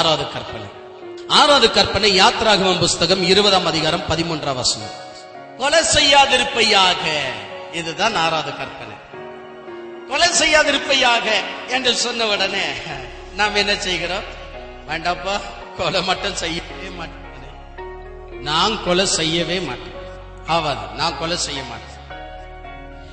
ஆறாவது கற்பனை. ஆறாவது கற்பனை யாத்ராகமம் புஸ்தகம் இருபதாம் அதிகாரம் பதிமூன்றாம் வசனம். கொலை செய்யாதிருப்பையாக. இதுதான் ஆறாவது கற்பனை. கொலை செய்யாதிருப்பையாக என்று சொன்ன உடனே நாம் என்ன செய்கிறோம்? வேண்டாப்பா கொலை மட்டும் செய்யவே மாட்டேன். நான் கொலை செய்யவே மாட்டேன். ஆவாது நான் கொலை செய்ய மாட்டேன்.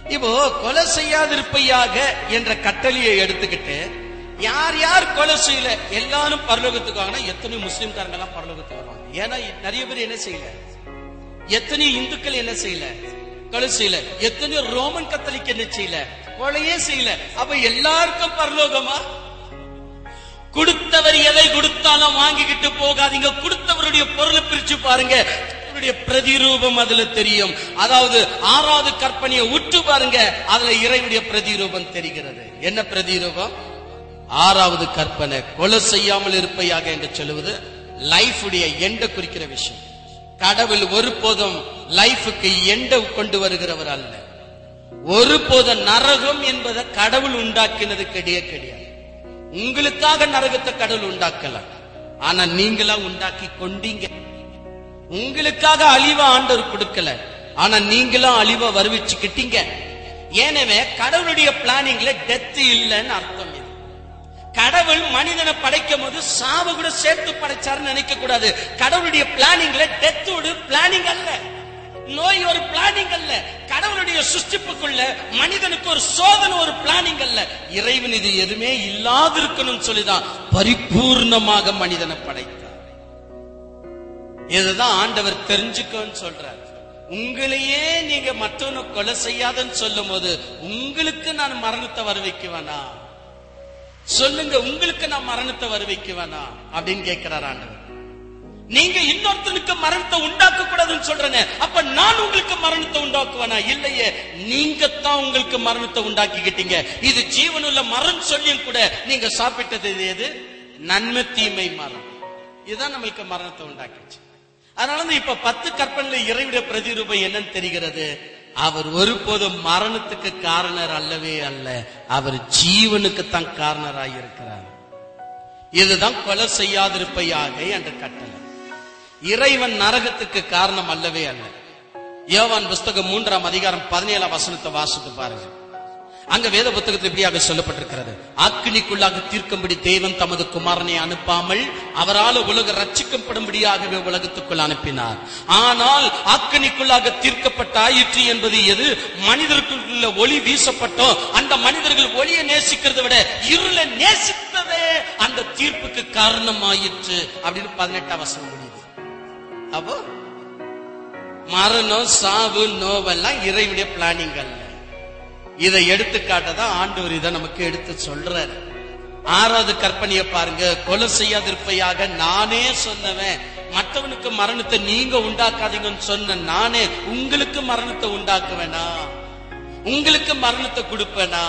இப்போ கொலை செய்யாதிருப்பையாக என்ற கட்டளையை எடுத்துக்கிட்டு யார் யார் கொலை செய்யல? எல்லாரும் பரலோகத்துக்கு எத்தனை முஸ்லிம்காரங்க எல்லாம் பரலோகத்துக்கு வருவாங்க. ஏன்னா நிறைய பேர் என்ன செய்யல? எத்தனை இந்துக்கள் என்ன செய்யல? கொலை செய்யல. எத்தனை ரோமன் கத்தலிக்கு என்ன செய்யல? கொலையே செய்யல. அப்ப எல்லாருக்கும் பரலோகமா? கொடுத்தவர் எதை கொடுத்தாலும் வாங்கிக்கிட்டு போகாதீங்க. கொடுத்தவருடைய பொருளை பிரிச்சு பாருங்க. அவருடைய பிரதிரூபம் அதுல தெரியும். அதாவது ஆறாவது கற்பனையை உற்று பாருங்க. அதுல இறைவுடைய பிரதிரூபம் தெரிகிறது. என்ன பிரதிரூபம்? ஆறாவது கற்பனை கொலை செய்யாமல் இருப்பையாக என்று சொல்லுவது லைஃபுடைய எண்ட குறிக்கிற விஷயம். கடவுள் ஒருபோதும் லைஃபுக்கு எண்ட கொண்டு வருகிறவர் அல்ல. ஒருபோத நரகம் என்பதை கடவுள் உண்டாக்கினது கிடையே கிடையாது. உங்களுக்காக நரகத்தை கடவுள் உண்டாக்கலாம் ஆனா நீங்களா உண்டாக்கி கொண்டீங்க. உங்களுக்காக அழிவ ஆண்டவர் கொடுக்கல. ஆனா நீங்களும் அழிவ வருவிச்சுக்கிட்டீங்க. எனவே கடவுளுடைய பிளானிங்ல டெத் இல்லைன்னு அர்த்தம். கடவுள் மனிதனை படைக்கும் போது சாவு கூட சேர்த்து படைச்சாருன்னு நினைக்க கூடாது கடவுளுடைய பிளானிங்ல டெத்தோடு பிளானிங் அல்ல. நோய் ஒரு பிளானிங் அல்ல. கடவுளுடைய சுஷ்டிப்புக்குள்ள மனிதனுக்கு ஒரு சோதனை ஒரு பிளானிங் அல்ல. இறைவன் இது எதுவுமே இல்லாதிருக்கணும்னு சொல்லிதான் பரிபூர்ணமாக மனிதனை படைத்தார். இதுதான் ஆண்டவர் தெரிஞ்சுக்கோன்னு சொல்றார். உங்களையே நீங்க மற்றவனு கொலை செய்யாதன்னு சொல்லும் போது உங்களுக்கு நான் மரணத்தை வர வைக்குவேனா சொல்லுங்க உங்களுக்கு நான் மரணத்தை வர வைக்குவேனா அப்படின்னு கேட்கிறார் ஆண்டவர். நீங்க இன்னொருத்தனுக்கு மரணத்தை உண்டாக்க கூடாதுன்னு சொல்றேன் அப்ப நான் உங்களுக்கு மரணத்தை உண்டாக்குவேனா? இல்லையே நீங்க தான் உங்களுக்கு மரணத்தை உண்டாக்கிக்கிட்டீங்க. இது ஜீவனுள்ள மரம் சொல்லியும் கூட நீங்க சாப்பிட்டது எது? நன்மை தீமை மரம் இதுதான் நம்மளுக்கு மரணத்தை உண்டாக்கிச்சு அதனால இப்ப பத்து கற்பனையில இறைவிட பிரதிரூபம் என்னன்னு தெரிகிறது? அவர் ஒருபோதும் மரணத்துக்கு காரணர் அல்லவே அல்ல. அவர் ஜீவனுக்கு தான் காரணராக இருக்கிறார் இதுதான் கொலை செய்யாதிருப்பையாக என்ற கட்டளை. இறைவன் நரகத்துக்கு காரணம் அல்லவே அல்ல. யோவான் புஸ்தகம் மூன்றாம் அதிகாரம் பதினேழாம் வசனத்தை வாசித்து பாருங்க. அங்க வேத புத்தகத்தில் இப்படியாக சொல்லப்பட்டிருக்கிறது. அக்கினிக்குள்ளாக தீர்க்கும்படி தேவன் தமது குமாரனை அனுப்பாமல் அவரால் உலக ரட்சிக்கப்படும்படியாகவே உலகத்துக்குள் அனுப்பினார். ஆனால் ஆக்கினிக்குள்ளாக தீர்க்கப்பட்ட ஆயிற்று என்பது எது? மனிதருக்குள்ள ஒளி வீசப்பட்டோ அந்த மனிதர்கள் ஒளியை நேசிக்கிறதை விட இருளை நேசித்ததே அந்த தீர்ப்புக்கு காரணம் ஆயிற்று அப்படின்னு பதினெட்டாம் வசனம் முடியுது. அப்போ மரணம் சாவு நோவெல்லாம் இறைவனுடைய பிளானிங் அல்ல. இதை எடுத்துக்காட்டதான் ஆண்டவர் இதை நமக்கு எடுத்து சொல்றாரு. ஆறாவது கற்பனையை பாருங்க. கொலை செய்யாதிருப்பையாக நானே சொன்னவன். மற்றவனுக்கு மரணத்தை நீங்க உண்டாக்காதீங்கன்னு சொன்ன நானே உங்களுக்கு மரணத்தை உண்டாக்குவேனா? உங்களுக்கு மரணத்தை கொடுப்பேனா?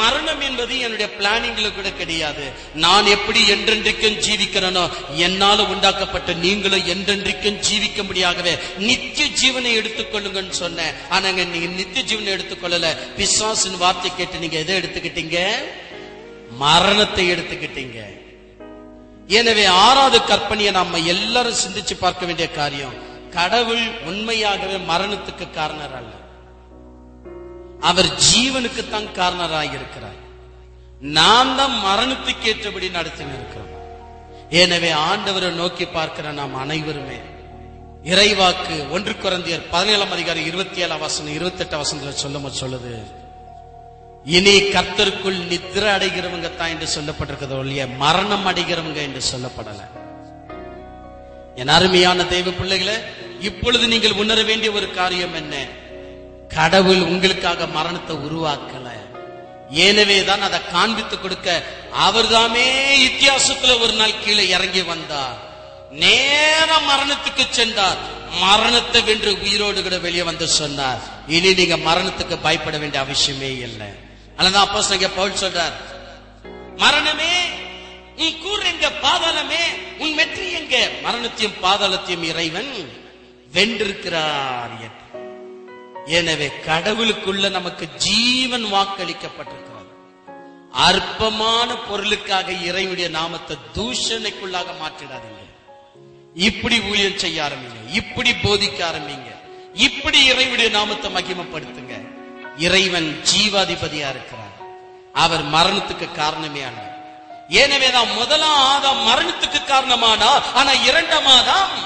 மரணம் என்பது என்னுடைய பிளானிங்ல கூட கிடையாது. நான் எப்படி என்றென்றைக்கும் ஜீவிக்கிறேனோ என்னால உண்டாக்கப்பட்ட நீங்களும் என்றென்றைக்கும் ஜீவிக்க முடியாகவே நித்திய ஜீவனை எடுத்துக்கொள்ளுங்கன்னு சொன்னேன். ஆனாங்க நீங்க நித்திய ஜீவனை எடுத்துக்கொள்ளல பிசாசின் வார்த்தை கேட்டு நீங்க எதை எடுத்துக்கிட்டீங்க? மரணத்தை எடுத்துக்கிட்டீங்க. எனவே ஆறாவது கற்பனையை நாம எல்லாரும் சிந்திச்சு பார்க்க வேண்டிய காரியம் கடவுள் உண்மையாகவே மரணத்துக்கு காரணர் அல்ல. அவர் ஜீவனுக்கு தான் காரணராக இருக்கிறார் நாம் தான் மரணத்துக்கு ஏற்றபடி நடத்தி இருக்கிறோம். எனவே ஆண்டவரை நோக்கி பார்க்கிற நாம் அனைவருமே இறைவாக்கு ஒன்று குறந்தியர் பதினேழாம் அதிகாரம் இருபத்தி ஏழாம் வசனம் இருபத்தி எட்டாம் வசனத்துல சொல்லும் சொல்லுது இனி கர்த்தருக்குள் நித்திர அடைகிறவங்க தான் என்று சொல்லப்பட்டிருக்கிறதோ ஒழிய மரணம் அடைகிறவங்க என்று சொல்லப்படல. என் அருமையான தெய்வ பிள்ளைகளை இப்பொழுது நீங்கள் உணர வேண்டிய ஒரு காரியம் என்ன? கடவுள் உங்களுக்காக மரணத்தை உருவாக்கல. எனவே தான் அதை காண்பித்து கொடுக்க அவர்தாமே இத்தியாசத்துல ஒரு நாள் கீழே இறங்கி வந்தார். நேர மரணத்துக்கு சென்றார். மரணத்தை வென்று உயிரோடு கூட வெளியே வந்து சொன்னார். இனி நீங்க மரணத்துக்கு பயப்பட வேண்டிய அவசியமே இல்லை. அதனால அப்போ பவுல் சொல்றார் மரணமே உன் கூர் எங்க பாதாளமே உன் வெற்றி எங்க? மரணத்தையும் பாதாளத்தையும் இறைவன் வென்றிருக்கிறார் என்று. எனவே கடவுளுக்குள்ள நமக்கு ஜீவன் வாக்களிக்கப்பட்டிருக்கிறது. அற்பமான பொருளுக்காக இறைவனுடைய நாமத்தை தூஷணைக்குள்ளாக மாற்றிடாதீங்க. இப்படி ஊழியம் செய்ய ஆரம்பிங்க. இப்படி போதிக்க ஆரம்பிங்க. இப்படி இறைவனுடைய நாமத்தை மகிமப்படுத்துங்க. இறைவன் ஜீவாதிபதியா இருக்கிறார். அவர் மரணத்துக்கு காரணமே அல்ல. ஏனவேதான் முதலாம் ஆதாம் மரணத்துக்கு காரணமானா ஆனா இரண்டாம் ஆதாம்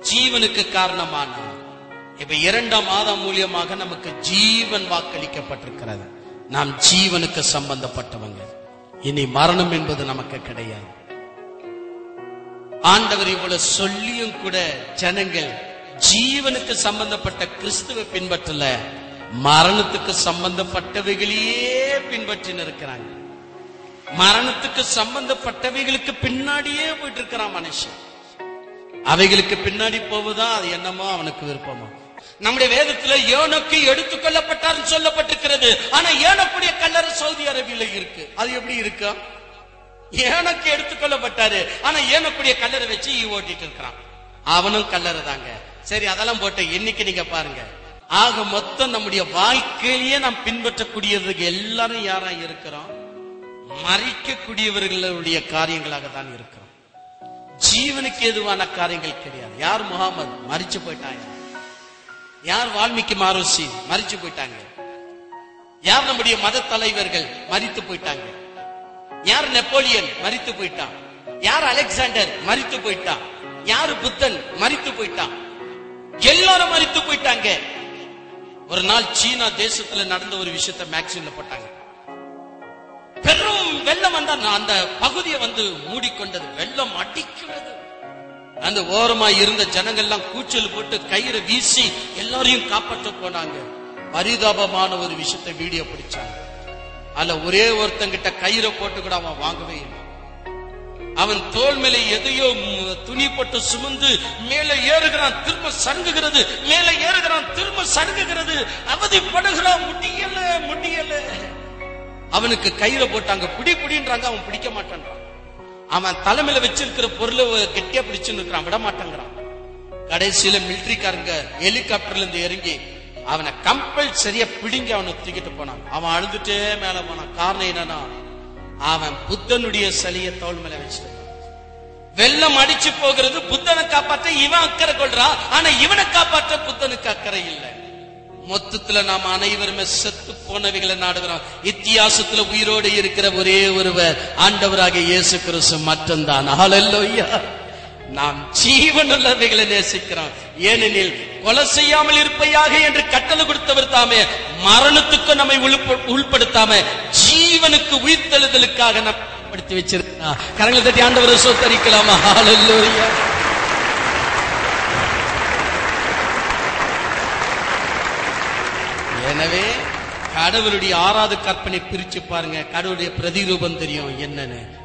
ஜீவனுக்கு காரணமானார் இப்ப இரண்டாம் ஆதாம் மூலியமாக நமக்கு ஜீவன் வாக்களிக்கப்பட்டிருக்கிறது. நாம் ஜீவனுக்கு சம்பந்தப்பட்டவங்க. இனி மரணம் என்பது நமக்கு கிடையாது. ஆண்டவர் இவ்வளவு சொல்லியும் கூட ஜனங்கள் ஜீவனுக்கு சம்பந்தப்பட்ட கிறிஸ்துவ பின்பற்றல. மரணத்துக்கு சம்பந்தப்பட்டவைகளையே பின்பற்றின்னு இருக்கிறாங்க. மரணத்துக்கு சம்பந்தப்பட்டவைகளுக்கு பின்னாடியே போயிட்டு இருக்கிறான் மனுஷன். அவைகளுக்கு பின்னாடி போவதா அது என்னமோ அவனுக்கு விருப்பமா? நம்முடைய வேதத்துல ஏனோக்கு எடுத்துக்கொள்ளப்பட்டார் சொல்லப்பட்டிருக்கிறது. ஆனா ஏனக்குடைய கல்லறை சவுதி அரேபியில இருக்கு. அது எப்படி இருக்கு? ஏனக்கு எடுத்துக்கொள்ளப்பட்டாரு ஆனா ஏனக்குடைய கல்லறை வச்சு ஓட்டிட்டு இருக்கிறான். அவனும் கல்லறை தாங்க. சரி அதெல்லாம் போட்ட இன்னைக்கு நீங்க பாருங்க. ஆக மொத்தம் நம்முடைய வாழ்க்கையிலேயே நாம் பின்பற்றக்கூடியதுக்கு எல்லாரும் யாரா இருக்கிறோம்? மறிக்கக்கூடியவர்களுடைய காரியங்களாக தான் இருக்கிறோம். ஜீவனுக்கு எதுவான காரியங்கள் கிடையாது. யார் முகாமது மறிச்சு போயிட்டாங்க. யார் வால்மீகி மாரோசி மறிச்சு போயிட்டாங்க. யார் நம்முடைய மத தலைவர்கள்? மறித்து போயிட்டாங்க. யார் நெப்போலியன்? மறித்து போயிட்டான். யார் அலெக்சாண்டர்? மறித்து போயிட்டான். யார் புத்தன்? மறித்து போயிட்டான். எல்லாரும் மறித்து போயிட்டாங்க. ஒரு நாள் சீனா தேசத்துல நடந்த ஒரு விஷயத்தை மேக்சிம்ல போட்டாங்க. பெரும் வெள்ளம் வந்தா நான் அந்த பகுதியை வந்து மூடிக்கொண்டது. வெள்ளம் அடிக்கிறது. அந்த ஓரமா இருந்த ஜனங்கள்லாம் கூச்சல் போட்டு கயிறு வீசி எல்லாரையும் காப்பாற்ற போனாங்க. பரிதாபமான ஒரு விஷயத்தை வீடியோ பிடிச்சாங்க. அதுல ஒரே ஒருத்தங்கிட்ட கயிறை போட்டு கூட அவன் வாங்கவே இல்லை. அவன் தோல் மேல எதையோ துணி போட்டு சுமந்து மேலே ஏறுகிறான் திரும்ப சருங்குகிறது மேலே ஏறுகிறான் திரும்ப சருங்குகிறது. அவதிப்படுகிறான் முடியல முடியல. அவனுக்கு கயிறை போட்டாங்க. பிடி பிடின்றாங்க. அவன் பிடிக்க மாட்டான்றான். அவன் தலைமையில வச்சிருக்கிற பொருளை கெட்டியா பிடிச்சுன்னு இருக்கிறான். விட மாட்டேங்கிறான் கடைசியில மிலிட்டரிக்காரங்க ஹெலிகாப்டர்ல இருந்து இறங்கி அவனை கம்பல் சரியா பிடிங்கி அவனை தூக்கிட்டு போனான். அவன் அழுதுட்டே மேல போனான். காரணம் என்னன்னா அவன் புத்தனுடைய சிலைய தோல் மேல வச்சிருக்கான். வெள்ளம் அடிச்சு போகிறது புத்தனை காப்பாற்ற இவன் அக்கறை கொள்றான். ஆனா இவனை காப்பாற்ற புத்தனுக்கு அக்கறை இல்லை. மொத்தத்துல நாம் அனைவருமே செத்து போனவைகளை நாடுகிறோம். இத்தியாசத்துல உயிரோடு இருக்கிற ஒரே ஒருவர் ஆண்டவராக இயேசு கிறிஸ்து மட்டும்தான். ஹalleluya நாம் ஜீவனுள்ளவைகளை நேசிக்கிறோம். ஏனெனில் கொலை செய்யாமல் இருப்பையாக என்று கட்டளை கொடுத்தவர் தாமே மரணத்துக்கு நம்மை உள்படுத்தாம ஜீவனுக்கு உயிர்த்தெழுதலுக்காக நம்ம படுத்தி வச்சிருக்கா கரங்களை தட்டி ஆண்டவரை சொத்தரிக்கலாமா? ஹalleluya எனவே கடவுளுடைய ஆறாவது கற்பனை பிரிச்சு பாருங்க. கடவுளுடைய பிரதிரூபம் தெரியும் என்னன்னு.